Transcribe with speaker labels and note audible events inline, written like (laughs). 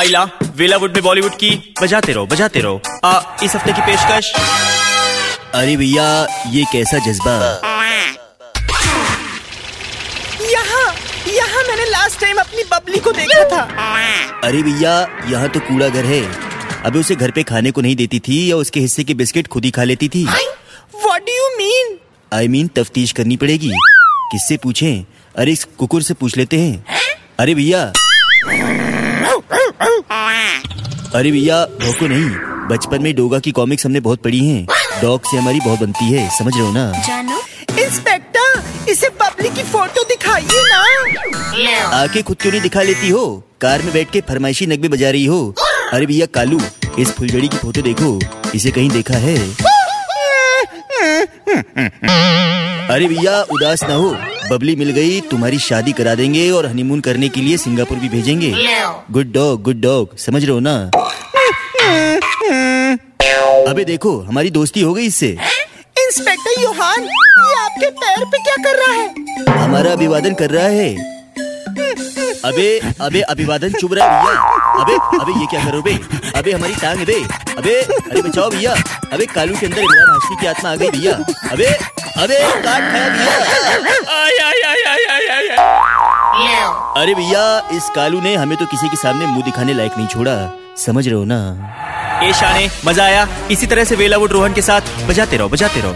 Speaker 1: आइला वेलावुड में बॉलीवुड की बजाते रहो बजाते रहो। आ, इस हफ़्ते की पेशकश?
Speaker 2: अरे भैया ये कैसा जज्बा?
Speaker 3: यहाँ यहाँ मैंने लास्ट टाइम अपनी बबली को देखा था।
Speaker 2: अरे भैया यहाँ तो कूड़ा घर है। अबे उसे घर पे खाने को नहीं देती थी या उसके हिस्से के बिस्किट खुद ही खा लेती थी।
Speaker 3: What do you mean
Speaker 2: I mean mean, तफ्तीश करनी पड़ेगी। किससे पूछें? अरे इस कुकुर से पूछ लेते हैं। अरे भैया। अरे भैया भौको नहीं। बचपन में डोगा की कॉमिक्स हमने बहुत पढ़ी हैं। डॉग से हमारी बहुत बनती है समझ रहे हो ना?
Speaker 4: जानू।
Speaker 3: इंस्पेक्टर इसे बबली की फ़ोटो दिखाइए ना।
Speaker 2: आके खुद क्यों नहीं दिखा लेती हो? कार में बैठ के फरमाइशी नगमे बजा रही हो। अरे भैया कालू इस फुलझड़ी की फ़ोटो देखो। इसे कहीं देखा है? (laughs) अरे भैया उदास ना हो। बबली मिल गई तुम्हारी शादी करा देंगे और हनीमून करने के लिए सिंगापुर भी भेजेंगे। गुड डॉग गुड डॉग समझ रहे हो ना? अबे देखो हमारी दोस्ती हो गई इससे।
Speaker 3: इंस्पेक्टर योहान ये आपके पैर पे क्या कर रहा है?
Speaker 2: हमारा अभिवादन कर रहा है। अबे अबे अभिवादन चुभ रहा है भैया। अबे अबे ये क्या करो बे अबे हमारी टांग बे। अबे अरे बचाओ भैया। अबे कालू के अंदर इमरान हाशमी की आत्मा आ गई भैया। अबे अबे काट भैया
Speaker 1: आय
Speaker 2: अरे भैया इस कालू ने हमें तो किसी के सामने मुँह दिखाने लायक नहीं छोड़ा। समझ रहे हो ना?
Speaker 1: ए शाने मज़ा आया। इसी तरह से वेला वेलावुड रोहन के साथ बजाते रहो बजाते रहो।